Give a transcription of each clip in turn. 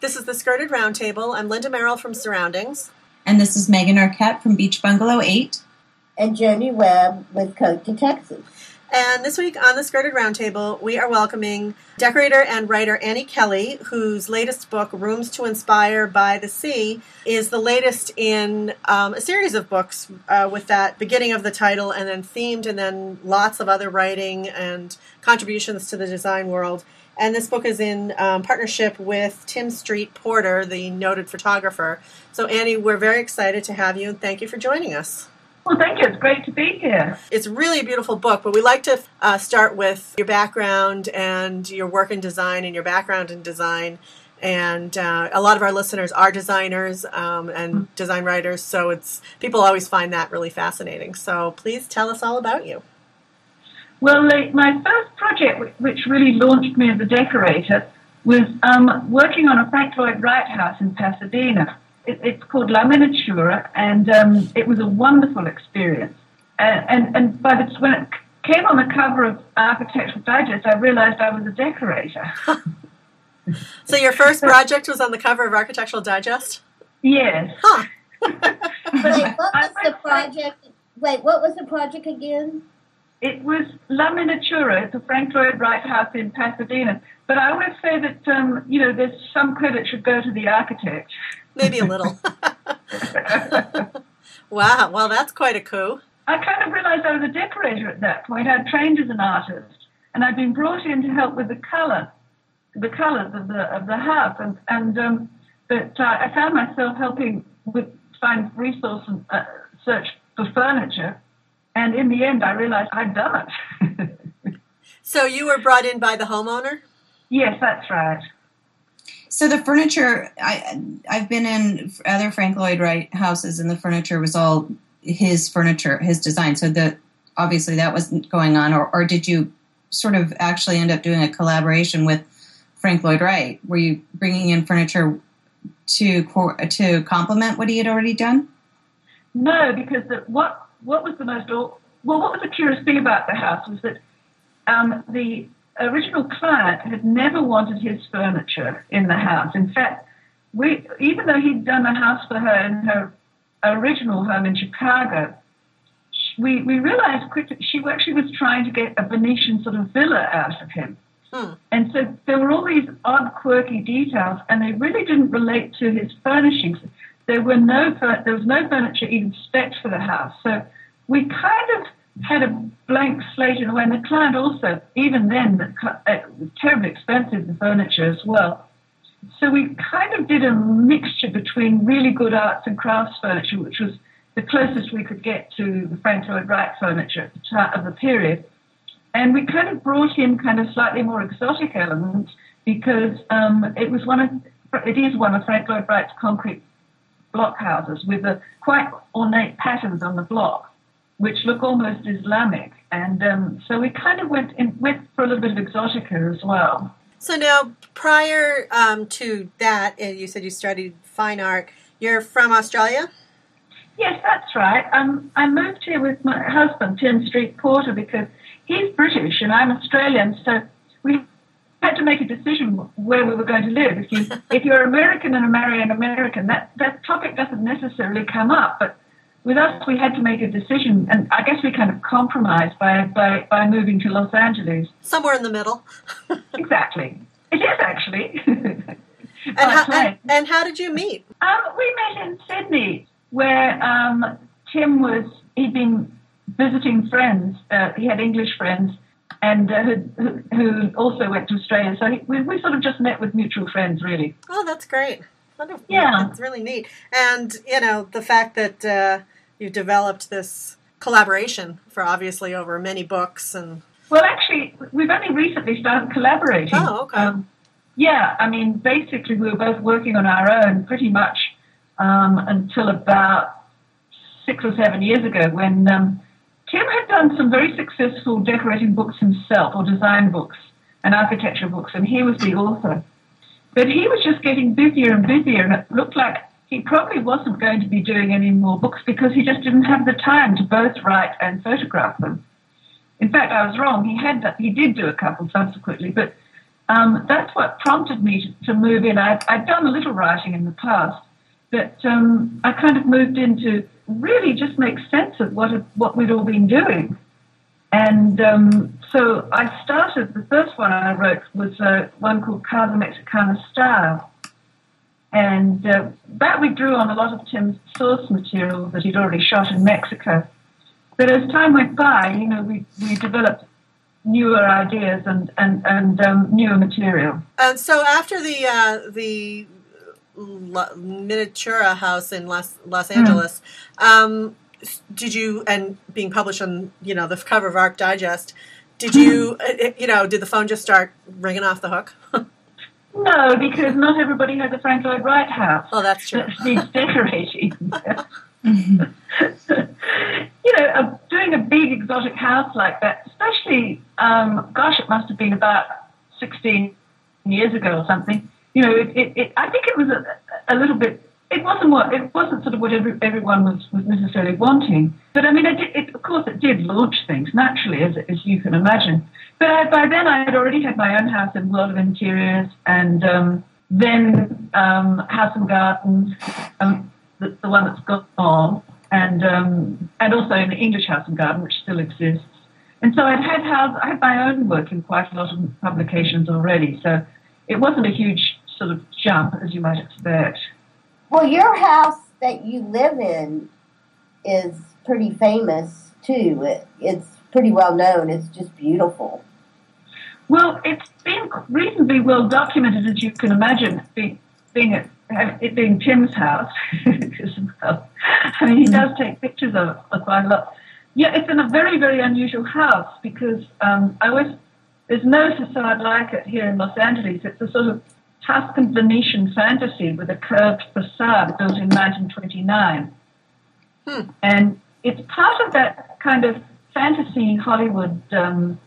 This is the Skirted Roundtable. I'm Linda Merrill from Surroundings. And this is Megan Arquette from Beach Bungalow 8. And Joni Webb with Cote de Texas. And this week on the Skirted Roundtable, we are welcoming decorator and writer Annie Kelly, whose latest book, Rooms to Inspire by the Sea, is the latest in um, a series of books uh, with that beginning of the title and then themed, and then lots of other writing and contributions to the design world. And this book is in um, partnership with Tim Street Porter, the noted photographer. So, Annie, we're very excited to have you and thank you for joining us. Well, thank you. It's great to be here. It's really a beautiful book, but we like to uh, start with your background and your work in design and your background in design. And uh, a lot of our listeners are designers um, and mm-hmm. design writers, so it's people always find that really fascinating. So please tell us all about you. Well, my first project, which really launched me as a decorator, was um, working on a Frank Lloyd Wright house in Pasadena it, it's called La Miniatura, and um, it was a wonderful experience. And, and, and by the, when it came on the cover of Architectural Digest, I realized I was a decorator. so your first project was on the cover of Architectural Digest? Yes. Huh. Wait, what was the project? Wait, what was the project again? It was La Miniatura. It's a Frank Lloyd Wright house in Pasadena. But I always say that, um, you know, there's some credit should go to the architect. Maybe a little. wow, well, that's quite a coup. I kind of realized I was a decorator at that point. I'd trained as an artist, and I'd been brought in to help with the color, the colors of the of the house, and and um, but uh, I found myself helping with find resource and uh, search for furniture, and in the end, I realized I'd done it. so you were brought in by the homeowner. Yes, that's right. So the furniture, I I've been in other Frank Lloyd Wright houses, and the furniture was all his furniture, his design. So the obviously that wasn't going on, or or did you sort of actually end up doing a collaboration with Frank Lloyd Wright? Were you bringing in furniture to to complement what he had already done? No, because the, what what was the most well, what was the curious thing about the house was that um, the original client had never wanted his furniture in the house. In fact, we even though he'd done a house for her in her original home in Chicago, we, we realized quickly she actually was trying to get a Venetian sort of villa out of him. Hmm. And so there were all these odd, quirky details, and they really didn't relate to his furnishings. There were no there was no furniture even spec for the house. So we kind of had a blank slate in a way. And the client also, even then, it was terribly expensive, the furniture as well. So we kind of did a mixture between really good arts and crafts furniture, which was the closest we could get to the Frank Lloyd Wright furniture of the period. And we kind of brought in kind of slightly more exotic elements because um, it was one of it is one of Frank Lloyd Wright's concrete block houses with a quite ornate patterns on the block which look almost Islamic. And um, so we kind of went in, went for a little bit of exotica as well. So now, prior um, to that, you said you studied fine art. You're from Australia. Yes, that's right. Um, I moved here with my husband, Tim Street Porter, because he's British and I'm Australian. So we had to make a decision where we were going to live. If you if you're American and marry an American, that that topic doesn't necessarily come up, but with us, we had to make a decision, and I guess we kind of compromised by by, by moving to Los Angeles. Somewhere in the middle. exactly. It is actually. and, how, and, and, how did you meet? Um, we met in Sydney, where um, Tim was. He'd been visiting friends. Uh, he had English friends, and uh, who, who, also went to Australia. So he, we, we sort of just met with mutual friends, really. Oh, that's great. Wonderful. Yeah, that's really neat. And you know the fact that. Uh, you developed this collaboration for obviously over many books and. Well, actually, we've only recently started collaborating. Oh, okay. Um, yeah, I mean, basically, we were both working on our own pretty much um, until about six or seven years ago when um, Tim had done some very successful decorating books himself, or design books and architecture books, and he was the author. But he was just getting busier and busier, and it looked like he probably wasn't going to be doing any more books because he just didn't have the time to both write and photograph them. In fact, I was wrong. He had he did do a couple subsequently, but um, that's what prompted me to, to move in. I'd, I'd, done a little writing in the past, but um, I kind of moved in to really just make sense of what what we'd all been doing. And um, so I started, the first one I wrote was uh, one called Casa Mexicana Style. And uh, that we drew on a lot of Tim's source material that he'd already shot in Mexico. But as time went by, you know, we, we developed newer ideas and, and, and um, newer material. And so after the, uh, the Miniatura house in Los, Los hmm. Angeles, mm. um, did you and being published on you know the cover of Arc Digest, did you uh, you know did the phone just start ringing off the hook? no, because not everybody has a Frank Lloyd Wright house. Oh, that's true. That needs decorating. you know, uh, doing a big exotic house like that, especially, um, gosh, it must have been about 16 years ago or something. You know, it, it, it I think it was a, a little bit it wasn't what it wasn't sort of what every, everyone was, was necessarily wanting. But I mean, it, of course, it did launch things naturally, as, as you can imagine. But I, by then, I had already had my own house in World of Interiors, and um, then um, House and Gardens, um, the, the, one that's gone, and um, and also in the English House and Garden, which still exists. And so I'd had house, I had my own work in quite a lot of publications already. So it wasn't a huge sort of jump, as you might expect. Well, your house that you live in is pretty famous too. It, it's pretty well known. It's just beautiful. Well, it's been reasonably well documented, as you can imagine, being, being it, it being Tim's house. I mean, he mm-hmm. does take pictures of, of quite a lot. Yeah, it's in a very, very unusual house because um, I always there's no facade like it here in Los Angeles. It's a sort of Tuscan Venetian fantasy with a curved facade built in 1929. Hmm. And it's part of that kind of fantasy Hollywood um,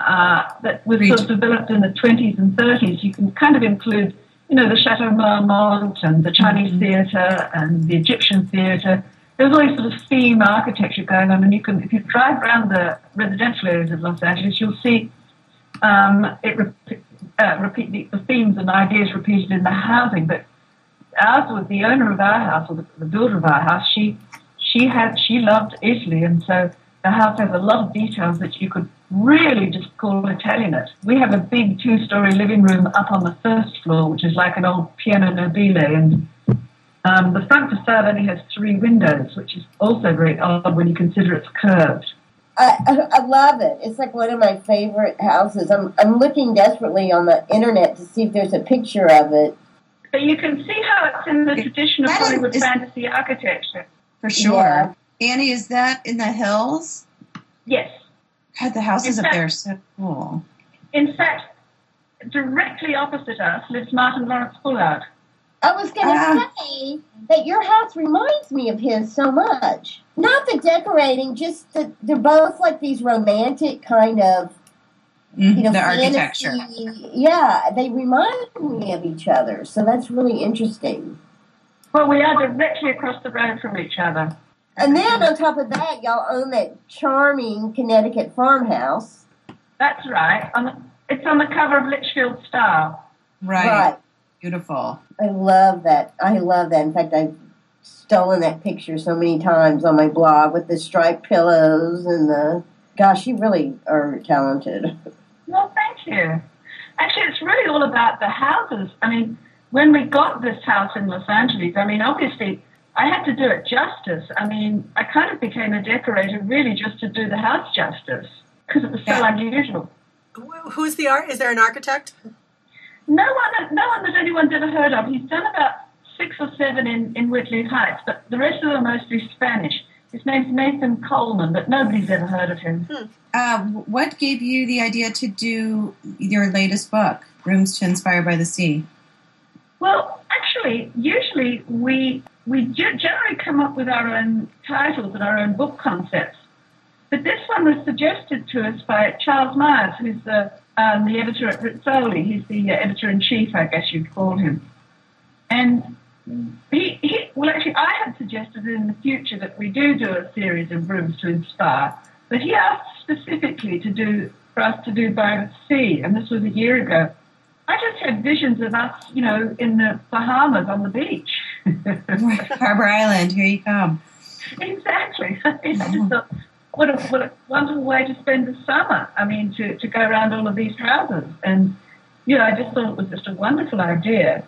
uh, that was sort of developed in the 20s and 30s. You can kind of include, you know, the Chateau Marmont and the Chinese mm-hmm. theatre and the Egyptian theatre. There's always sort of theme architecture going on, and you can, if you drive around the residential areas of Los Angeles, you'll see um, it uh, repeat the, the, themes and ideas repeated in the housing. But ours was the owner of our house, or the, the builder of our house. She she had she loved Italy, and so the house has a lot of details that you could really just call Italianate. We have a big two-story living room up on the first floor, which is like an old piano nobile, and um, the front facade only has three windows, which is also very odd when you consider it's curved. I, I love it. It's like one of my favorite houses. I'm I'm looking desperately on the internet to see if there's a picture of it. But you can see how it's in the traditional Hollywood is, fantasy architecture. For sure. Yeah. Annie, is that in the hills? Yes. God, the houses fact, up there are so cool. In fact, directly opposite us lives Martin Lawrence Bullard. I was going to uh, say that your house reminds me of his so much. Not the decorating, just that they're both like these romantic kind of, you know, the fantasy. architecture. Yeah, they remind me of each other, so that's really interesting. Well, we are directly across the road from each other. And then on top of that, y'all own that charming Connecticut farmhouse. That's right. It's on the cover of Litchfield Style. Right. right. Beautiful. I love that. I love that. In fact, I've stolen that picture so many times on my blog with the striped pillows and the. Gosh, you really are talented. Well, thank you. Actually, it's really all about the houses. I mean, when we got this house in Los Angeles, I mean, obviously, I had to do it justice. I mean, I kind of became a decorator really just to do the house justice because it was so yeah. unusual. Who's the art? Is there an architect? No one, no one that anyone's ever heard of. He's done about six or seven in, in Whitley Heights, but the rest of them are mostly Spanish. His name's Nathan Coleman, but nobody's ever heard of him. Hmm. Uh, what gave you the idea to do your latest book, Rooms to Inspire by the Sea? Well, actually, usually we we generally come up with our own titles and our own book concepts. But this one was suggested to us by Charles Miers, who's the um, the editor at Rizzoli. He's the uh, editor in chief, I guess you'd call him. And he, he, well, actually, I had suggested in the future that we do do a series of rooms to inspire, but he asked specifically to do for us to do by the sea, and this was a year ago. I just had visions of us, you know, in the Bahamas on the beach. Harbour Island, here you come. exactly. I just thought, what a, what a wonderful way to spend the summer. I mean, to, to go around all of these houses. And, you know, I just thought it was just a wonderful idea.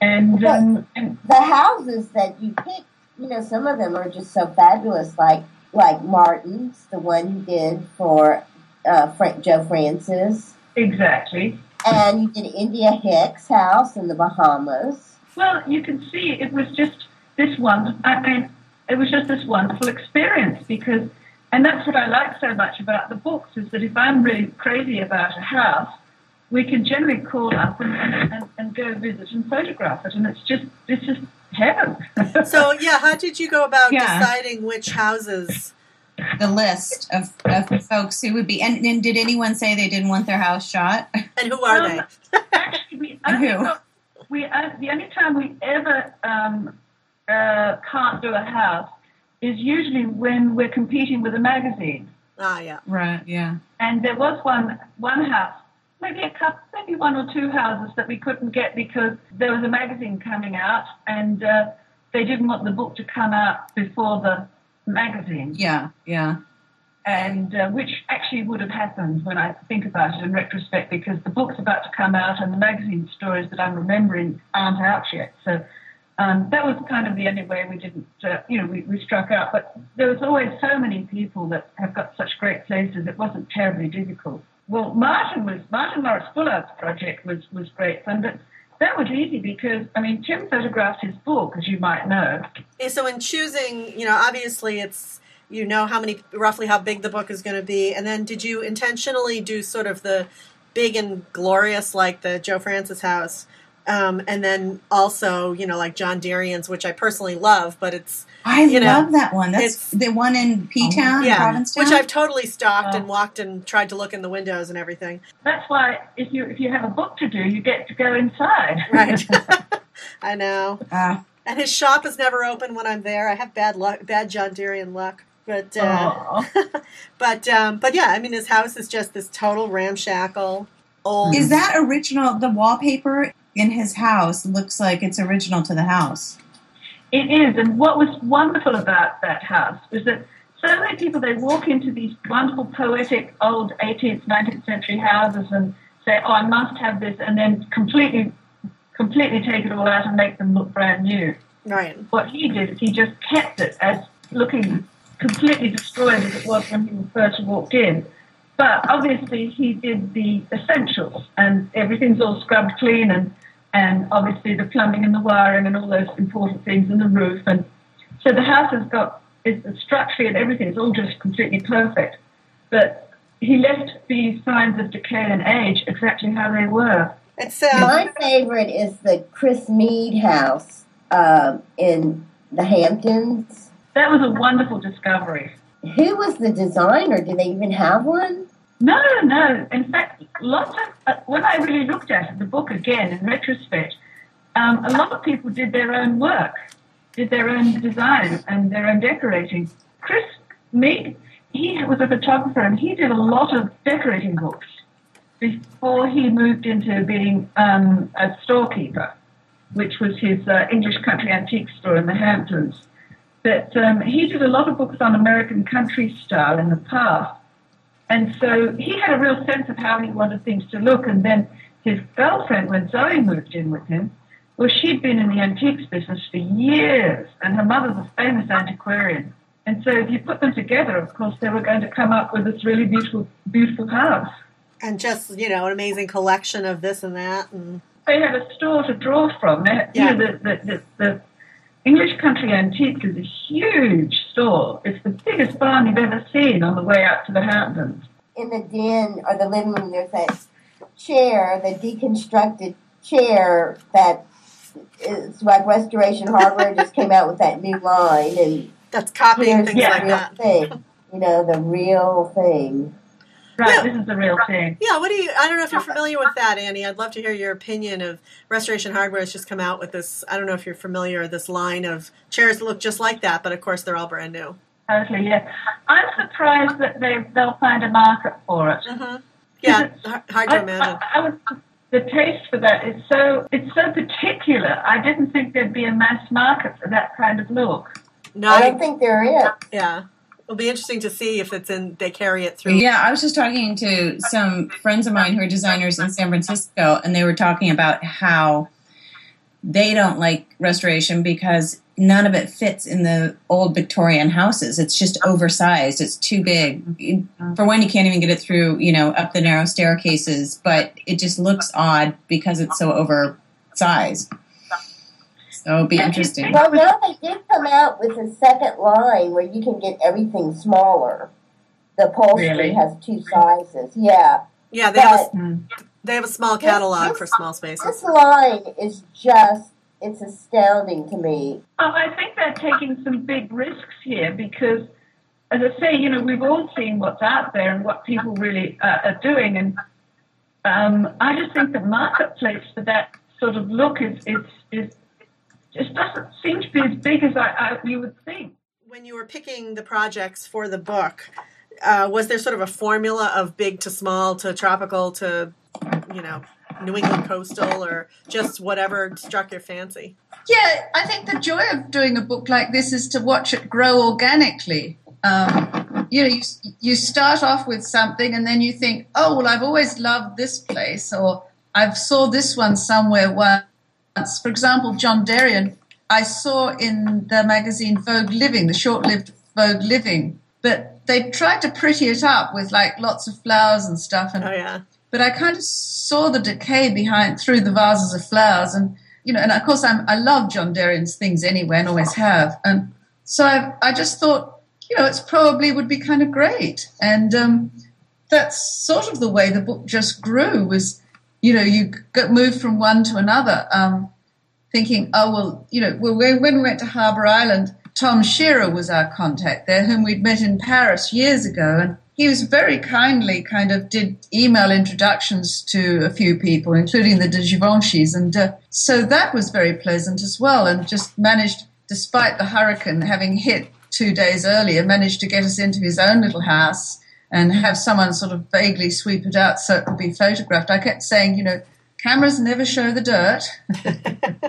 And, um, and The houses that you pick, you know, some of them are just so fabulous, like like Martin's, the one you did for uh, Frank, Joe Francis, exactly. and you did India Hicks' house in the Bahamas. Well, you can see it was just this one. I mean, it was just this wonderful experience because, and that's what I like so much about the books is that if I'm really crazy about a house, we can generally call up and, and, and go visit and photograph it, and it's just it's just heaven. So yeah, how did you go about Yeah. deciding which houses? The list of, of folks who would be, and, and did anyone say they didn't want their house shot? And who are Um, they? Actually, we And only who? got- we uh, the only time we ever um, uh, can't do a house is usually when we're competing with a magazine. Ah, yeah. Right, yeah. And there was one one house, maybe a couple, maybe one or two houses that we couldn't get because there was a magazine coming out, and uh, they didn't want the book to come out before the magazine, Yeah, yeah. and uh, which actually would have happened when I think about it in retrospect, because the book's about to come out and the magazine stories that I'm remembering aren't out yet. So. Um, that was kind of the only way we didn't, uh, you know, we, we struck out. But there was always so many people that have got such great places. It wasn't terribly difficult. Well, Martin was Martin Lawrence Bullard's project was was great fun, but that was easy because I mean Tim photographed his book, as you might know. So in choosing, you know, obviously it's you know how many roughly how big the book is going to be, and then did you intentionally do sort of the big and glorious like the Joe Francis house, um, and then also you know like John Derian's, which I personally love, but it's I You know, love that one. That's it's- the one in P Town, yeah, Provincetown. which I've totally stalked Oh. and walked and tried to look in the windows and everything. That's why if you if you have a book to do, you get to go inside. Right. I know. Ah, And his shop is never open when I'm there. I have bad luck, bad John Derian luck. But uh, but um, but yeah, I mean his house is just this total ramshackle old. is that original? The wallpaper in his house looks like it's original to the house. It is, and what was wonderful about that house was that so many people they walk into these wonderful poetic old 18th, 19th century houses and say, "Oh, I must have this," and then completely, completely take it all out and make them look brand new. right? What he did is he just kept it as looking completely destroyed as it was when he first walked in. But obviously, he did the essentials, and everything's all scrubbed clean, and and obviously the plumbing and the wiring and all those important things, and the roof, and so the house has got is the structure and everything is all just completely perfect. But he left these signs of decay and age exactly how they were. It's uh, My favorite is the Chris Mead house um, in the Hamptons. That was a wonderful discovery. Who was the designer? Do they even have one? No, no. In fact, lots of uh, when I really looked at the book again in retrospect, um, a lot of people did their own work, did their own design and their own decorating. Chris Mead, he was a photographer and he did a lot of decorating books before he moved into being um, a storekeeper, which was his uh, English country antique store in the Hamptons. But um, he did a lot of books on American country style in the past. And so he had a real sense of how he wanted things to look. And then his girlfriend, when Zoe moved in with him, well, she'd been in the antiques business for years, and her mother's a famous antiquarian. And so if you put them together, of course, they were going to come up with this really beautiful, beautiful house. and just you know an amazing collection of this and that, and They had a store to draw from. They had, Yeah. You know, the, the, the, the English Country Antiques is a huge store. It's the biggest barn you've ever seen on the way out to the Hamptons. In the den or the living room, there's that chair, the deconstructed chair that is like Restoration Hardware just came out with that new line, and that's copying things the like real that. thing. You know, the real thing. Right, Yeah. this is the real thing. Yeah, what do you? I don't know if you're familiar with that, Annie. I'd love to hear your opinion of Restoration Hardware has just come out with this. I don't know if you're familiar this line of chairs that look just like that, but of course they're all brand new. Totally, yeah. I'm surprised that they they'll find a market for it. Mm-hmm. Yeah, Is it- hard to I, imagine. I, I was the taste for that is so it's so particular. I didn't think there'd be a mass market for that kind of look. No, I I- don't think there is. yeah. It'll be interesting to see if it's in. They carry it through. Yeah, I was just talking to some friends of mine who are designers in San Francisco, and they were talking about how they don't like restoration because none of it fits in the old Victorian houses. It's just oversized. It's too big. For one, you can't even get it through, you know, up the narrow staircases, but it just looks odd because it's so oversized. So it'll be interesting. Well, now they did come out with a second line where you can get everything smaller. The upholstery Really? has two sizes. Yeah. Yeah, they have a, they have a small catalog this- for small spaces. this line is just, it's astounding to me. Oh, I think they're taking some big risks here because, as I say, you know, we've all seen what's out there and what people really uh, are doing, and um, I just think the marketplace for that sort of look is is is just doesn't seem to be as big as I, I you would think. When you were picking the projects for the book, uh, was there sort of a formula of big to small to tropical to, you know, New England coastal or just whatever struck your fancy? Yeah, I think the joy of doing a book like this is to watch it grow organically. Um, you know, you, you start off with something and then you think, oh, well, I've always loved this place, or I've saw this one somewhere once. For example, John Derian, I saw in the magazine Vogue Living, the short-lived Vogue Living, but they tried to pretty it up with like lots of flowers and stuff, and Oh yeah, but I kind of saw the decay behind through the vases of flowers, and you know, and of course, I'm, I love John Derian's things anyway, and always have, and so I, I just thought, you know, it's probably would be kind of great, and um, that's sort of the way the book just grew. Was you know, you got moved from one to another, um, thinking, oh well, you know, well, when when we went to Harbour Island, Tom Scheerer was our contact there, whom we'd met in Paris years ago, and he was very kindly kind of did email introductions to a few people, including the de Givenchy's, and uh, so that was very pleasant as well, and just managed, despite the hurricane having hit two days earlier, managed to get us into his own little house and have someone sort of vaguely sweep it out so it could be photographed. I kept saying, you know, cameras never show the dirt.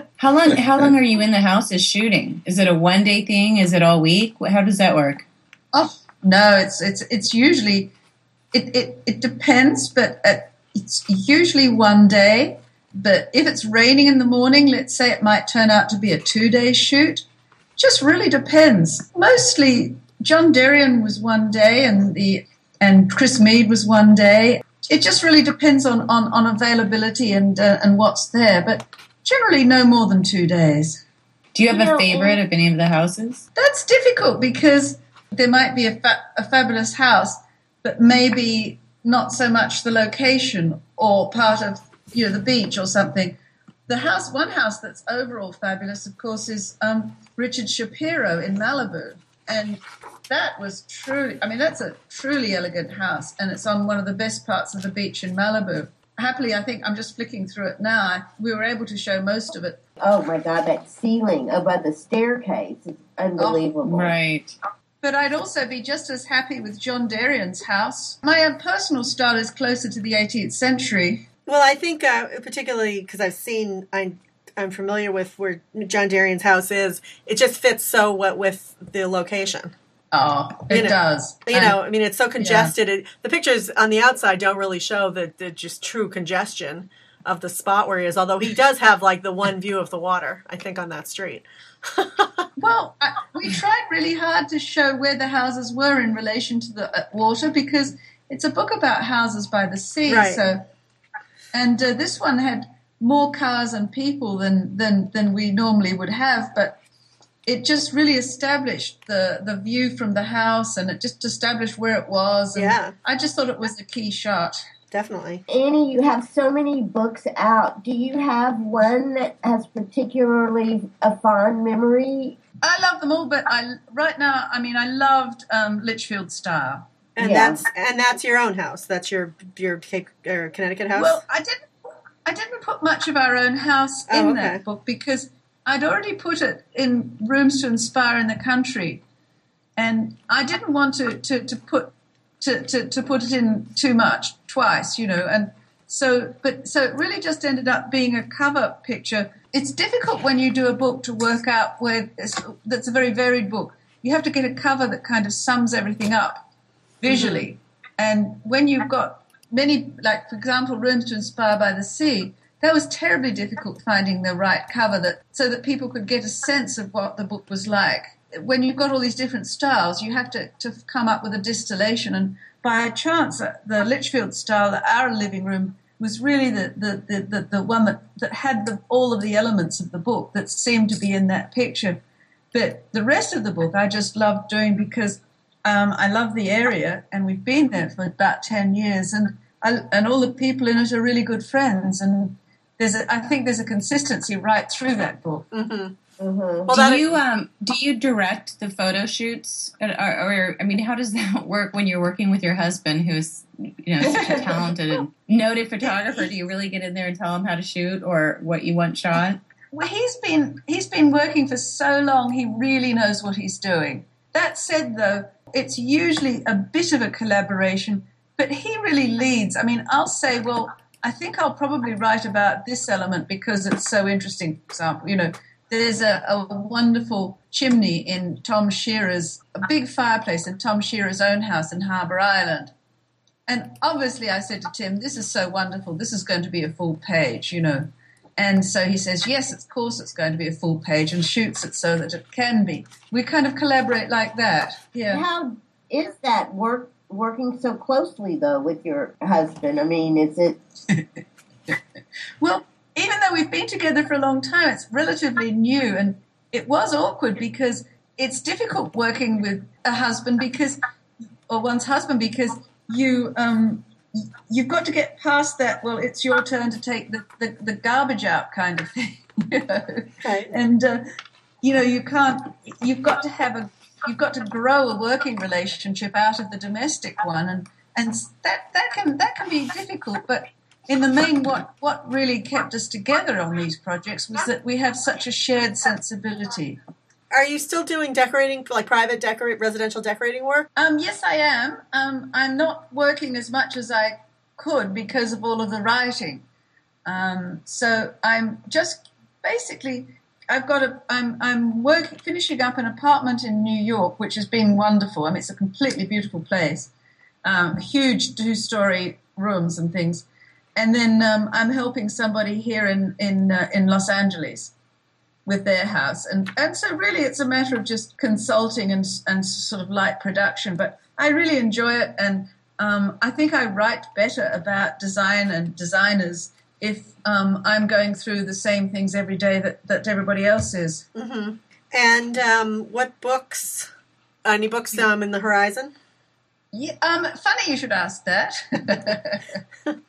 How long? How long are you in the houses shooting? Is it a one day thing? Is it all week? How does that work? Oh no, it's it's it's usually it it, it depends, but at, it's usually one day. But if it's raining in the morning, let's say it might turn out to be a two day shoot. Just really depends. Mostly, John Derian was one day, and the and Chris Mead was one day. It just really depends on on, on availability and uh, and what's there, but generally no more than two days. Do you have You know, a favorite of any of the houses? That's difficult because there might be a, fa- a fabulous house, but maybe not so much the location or part of you know the beach or something. The house, one house that's overall fabulous, of course, is um, Richard Shapiro in Malibu, and that was truly. I mean, that's a truly elegant house, and it's on one of the best parts of the beach in Malibu. Happily, I think I'm just flicking through it now. We were able to show most of it Oh my God, that ceiling above the staircase is unbelievable. Right. But I'd also be just as happy with John Derian's house. My own personal style is closer to the 18th century. Well, I think uh, particularly because I've seen, I, I'm familiar with where John Derian's house is. It just fits so what with the location. Oh, it You know- does. You know, I mean, it's so congested. It, the pictures on the outside don't really show the, the just true congestion of the spot where he is. Although he does have like the one view of the water, I think, on that street. well, I, we tried really hard to show where the houses were in relation to the uh, water because it's a book about houses by the sea. Right. So, and uh, this one had more cars and people than, than than we normally would have, but it just really established the the view from the house, and it just established where it was. And Yeah. I just thought it was a key shot. Definitely. Annie, you have so many books out. Do you have one that has particularly a fond memory? I love them all, but I right now, I mean, I loved um, Litchfield Style. And Yeah. that's and that's your own house. That's your your Cape, Connecticut house. Well, I didn't, I didn't put much of our own house in Oh, okay. that book because I'd already put it in rooms to inspire in the country, and I didn't want to to, to put to, to, to put it in too much twice, you know. And So, but so it really just ended up being a cover picture. It's difficult when you do a book to work out where that's a very varied book. You have to get a cover that kind of sums everything up visually. Mm-hmm. And when you've got many, like for example, Rooms to Inspire by the Sea, that was terribly difficult finding the right cover that so that people could get a sense of what the book was like. When you've got all these different styles, you have to, to come up with a distillation. And by chance, uh, the Litchfield style, our living room, was really the, the, the, the, the one that, that had the, all of the elements of the book that seemed to be in that picture. But the rest of the book I just loved doing because um, I love the area and we've been there for about 10 years and, I, and all the people in it are really good friends. And there's a, I think there's a consistency right through that book. Mm-hmm. Mm-hmm. Well, do you um do you direct the photo shoots, or, or, I mean, how does that work when you're working with your husband, who's you know such a talented and noted photographer? Do you really get in there and tell him how to shoot or what you want shot? Well, he's been he's been working for so long. He really knows what he's doing. That said, though, it's usually a bit of a collaboration, but he really leads. I mean, I'll say, well, I think I'll probably write about this element because it's so interesting. For example, you know there's a, a, wonderful chimney in Tom Scheerer's, a big fireplace in Tom Scheerer's own house in Harbour Island. And obviously, I said to Tim, This is so wonderful. This is going to be a full page, you know. And so he says, Yes, of course it's going to be a full page and shoots it so that it can be. We kind of collaborate like that. Yeah. How is that work working so closely, though, with your husband? I mean, is it. well, even though we've been together for a long time, it's relatively new. And it was awkward because it's difficult working with a husband because, or one's husband, because you, um, you've got to get past that, well, it's your turn to take the, the, the garbage out kind of thing. You know? Right. And, uh, you know, you can't, you've got to have a, you've got to grow a working relationship out of the domestic one. And, and that, that can, that can be difficult, but in the main, what, what really kept us together on these projects was that we have such a shared sensibility. Are you still doing decorating, like private decorate residential decorating work? Um, yes, I am. Um, I'm not working as much as I could because of all of the writing. Um, so I'm just basically I've got a I'm I'm working finishing up an apartment in New York, which has been wonderful. I mean, it's a completely beautiful place, um, huge two story rooms and things and then um, I'm helping somebody here in in uh, in Los Angeles with their house, and and so really it's a matter of just consulting and and sort of light production. But I really enjoy it, and um, I think I write better about design and designers if um, I'm going through the same things every day that that everybody else is. Mm-hmm. And um, what books? Any books um, in the horizon? Yeah, um, funny you should ask that.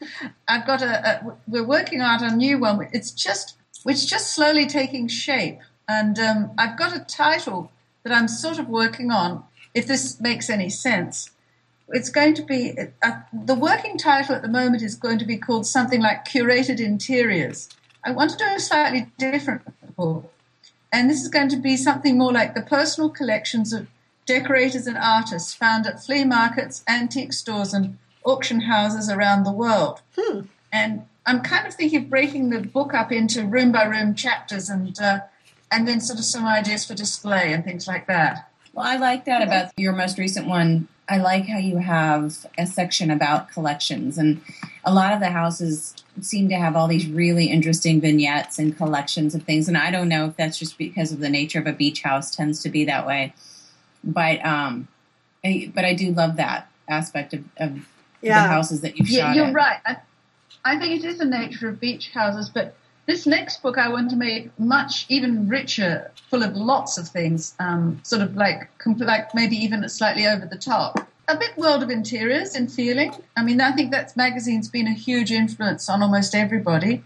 I've got a, a, We're working out a new one. It's just. It's just slowly taking shape, and um, I've got a title that I'm sort of working on. If this makes any sense, it's going to be uh, the working title at the moment is going to be called something like curated interiors. I want to do a slightly different book, and this is going to be something more like the personal collections of decorators and artists found at flea markets, antique stores, and auction houses around the world. Hmm. And I'm kind of thinking of breaking the book up into room by room chapters and uh, and then sort of some ideas for display and things like that. Well, I like that about your most recent one. I like how you have a section about collections, and a lot of the houses seem to have all these really interesting vignettes and collections of things. And I don't know if that's just because of the nature of a beach house tends to be that way but um, I, but I do love that aspect of, of yeah. the houses that you've yeah, shot. You're at. right. I, I think it is the nature of beach houses, but this next book I want to make much even richer, full of lots of things, um, sort of like like maybe even slightly over the top. A bit world of interiors in feeling. I mean, I think that magazine's been a huge influence on almost everybody.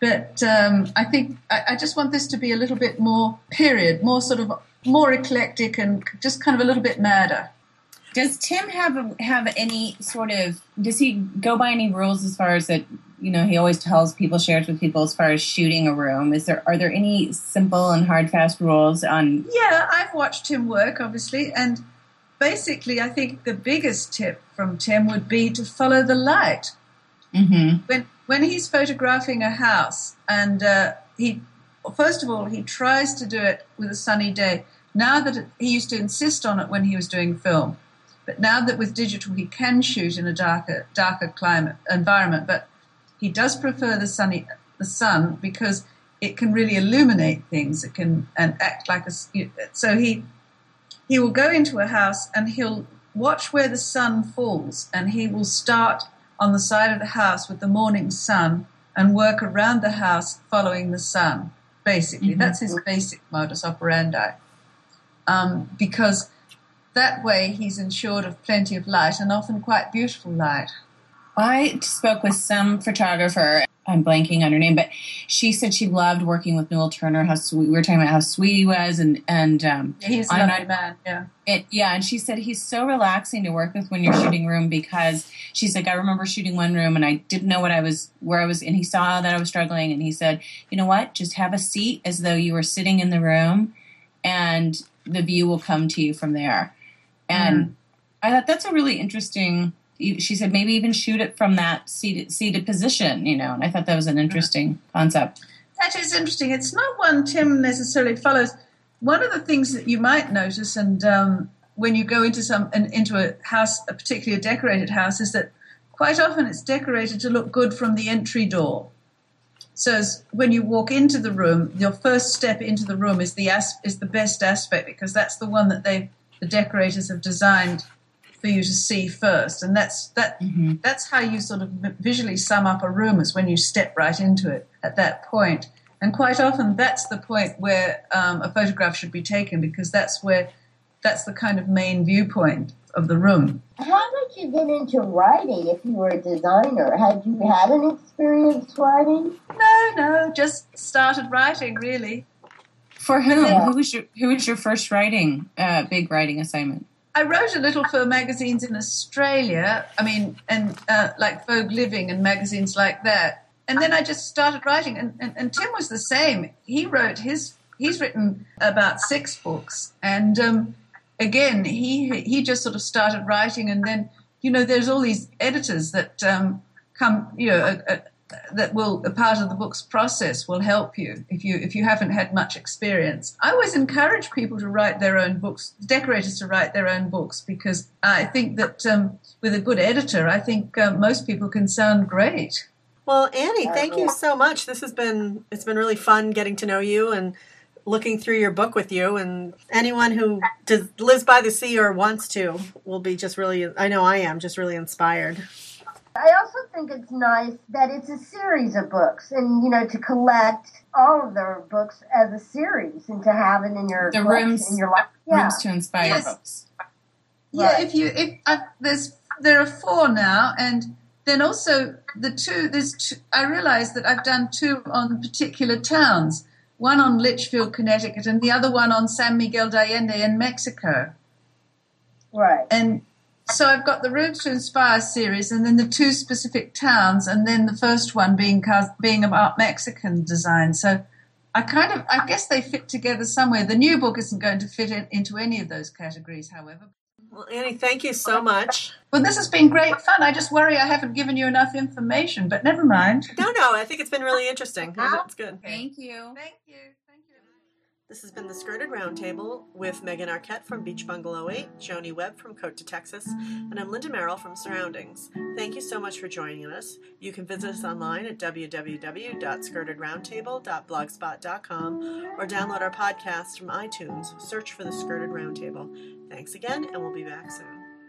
But um, I think I, I just want this to be a little bit more period, more sort of more eclectic and just kind of a little bit madder. Does Tim have have any sort of? Does he go by any rules as far as that? You know, he always tells people, shares with people as far as shooting a room. Is there are there any simple and hard fast rules on? Yeah, I've watched him work, obviously, and basically, I think the biggest tip from Tim would be to follow the light. Mm-hmm. when when he's photographing a house and uh, he first of all he tries to do it with a sunny day now that it, he used to insist on it when he was doing film but now that with digital he can shoot in a darker darker climate environment but he does prefer the sunny the sun because it can really illuminate things it can and act like a so he he will go into a house and he'll watch where the sun falls and he will start on the side of the house with the morning sun and work around the house following the sun. Basically, Mhm. that's his basic modus operandi. Um, because that way he's ensured of plenty of light and often quite beautiful light. I spoke with some photographer. I'm blanking on her name, but she said she loved working with Newell Turner. How sweet we were talking about how sweet he was, and and um, He's a lovely not- man, yeah. it yeah. And she said he's so relaxing to work with when you're shooting room because she's like I remember shooting one room and I didn't know what I was where I was, and he saw that I was struggling, and he said, you know what, just have a seat as though you were sitting in the room, and the view will come to you from there. And I thought that's a really interesting. She said maybe even shoot it from that seated seated position, you know. And I thought that was an interesting concept. That is interesting. It's not one Tim necessarily follows. One of the things that you might notice, and um, when you go into some an, into a house, a particularly a decorated house, is that quite often it's decorated to look good from the entry door. So as, when you walk into the room, your first step into the room is the as, is the best aspect because that's the one that they the decorators have designed for you to see first, and that's that Mhm. that's how you sort of visually sum up a room is when you step right into it at that point. And quite often, that's the point where um, a photograph should be taken because that's where that's the kind of main viewpoint of the room. How did you get into writing if you were a designer? Had you had an experience writing? No, no, just started writing really. For whom? Yeah. Who was your Who was your first writing uh, big writing assignment? I wrote a little for magazines in Australia. I mean, and uh, like Vogue Living and magazines like that. And then I just started writing. And, and, and Tim was the same. He wrote his. He's written about six books, and um, again, he he just sort of started writing, and then you know, there's all these editors that um, come, you know, uh, uh, that will a part of the book's process will help you if you if you haven't had much experience. I always encourage people to write their own books, decorators to write their own books because I think that um, with a good editor, I think uh, most people can sound great. Well, Annie, thank you so much. This has been it's been really fun getting to know you and looking through your book with you. And anyone who does, lives by the sea or wants to will be just really. I know I am just really inspired. I also think it's nice that it's a series of books, and you know, to collect all of their books as a series and to have it in your The rooms- in your life. Yeah. Rooms to Inspire Yes. books. Yeah, Right. if you if uh, there's there are four now, and then also the two. There's two, I realised that I've done two on particular towns. One on Litchfield, Connecticut, and the other one on San Miguel de Allende in Mexico. Right. And so I've got the Rooms to Inspire series, and then the two specific towns, and then the first one being being about Mexican design. So I kind of, I guess they fit together somewhere. The new book isn't going to fit in, into any of those categories, however. Well, Annie, thank you so much. Well, this has been great fun. I just worry I haven't given you enough information, but never mind. No, no, I think it's been really interesting. It's good. Thank you. Thank you. This has been the Skirted Roundtable with Megan Arquette from Beach Bungalow 8, Joni Webb from Cote de Texas, and I'm Linda Merrill from Surroundings. Thank you so much for joining us. You can visit us online at www.skirtedroundtable.blogspot.com or download our podcast from iTunes. Search for the Skirted Roundtable. Thanks again, and we'll be back soon.